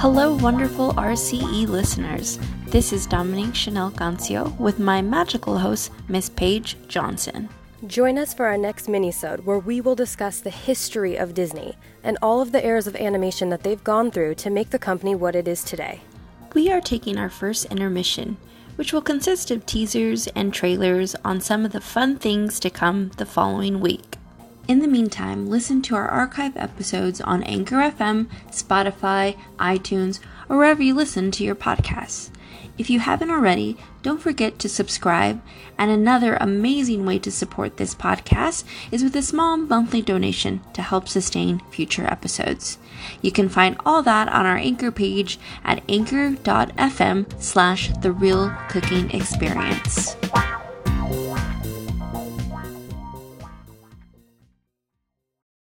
Hello, wonderful RCE listeners. This is Dominique Chanel Gancio with my magical host, Miss Paige Johnson. Join us for our next minisode where we will discuss the history of Disney and all of the eras of animation that they've gone through to make the company what it is today. We are taking our first intermission, which will consist of teasers and trailers on some of the fun things to come the following week. In the meantime, listen to our archive episodes on Anchor FM, Spotify, iTunes, or wherever you listen to your podcasts. If you haven't already, don't forget to subscribe. And another amazing way to support this podcast is with a small monthly donation to help sustain future episodes. You can find all that on our Anchor page at anchor.fm slash the reel cooking experience.